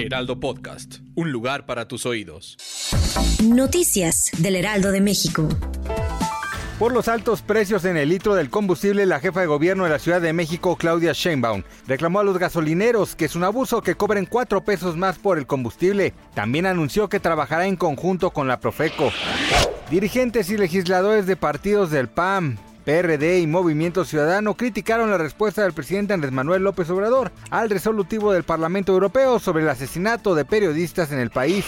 Heraldo Podcast, un lugar para tus oídos. Noticias del Heraldo de México. Por los altos precios en el litro del combustible, la jefa de gobierno de la Ciudad de México, Claudia Sheinbaum, reclamó a los gasolineros que es un abuso que cobren cuatro pesos más por el combustible. También anunció que trabajará en conjunto con la Profeco. Dirigentes y legisladores de partidos del PAM, PRD y Movimiento Ciudadano criticaron la respuesta del presidente Andrés Manuel López Obrador al resolutivo del Parlamento Europeo sobre el asesinato de periodistas en el país.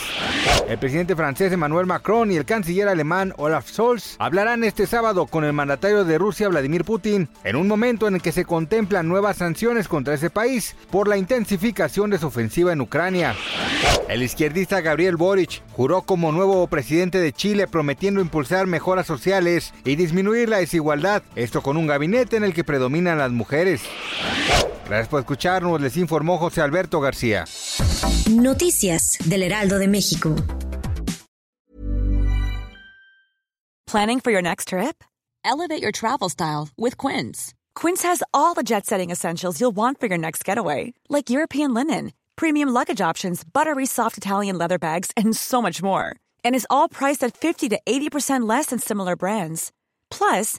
El presidente francés Emmanuel Macron y el canciller alemán Olaf Scholz hablarán este sábado con el mandatario de Rusia Vladimir Putin en un momento en el que se contemplan nuevas sanciones contra ese país por la intensificación de su ofensiva en Ucrania. El izquierdista Gabriel Boric juró como nuevo presidente de Chile prometiendo impulsar mejoras sociales y disminuir la desigualdad, esto con un gabinete en el que predominan las mujeres. Gracias por escucharnos, les informó José Alberto García. Noticias del Heraldo de México. Planning for your next trip? Elevate your travel style with Quince. Quince has all the jet setting essentials you'll want for your next getaway, like European linen, premium luggage options, buttery soft Italian leather bags, and so much more. And is all priced at 50 to 80% less than similar brands. Plus,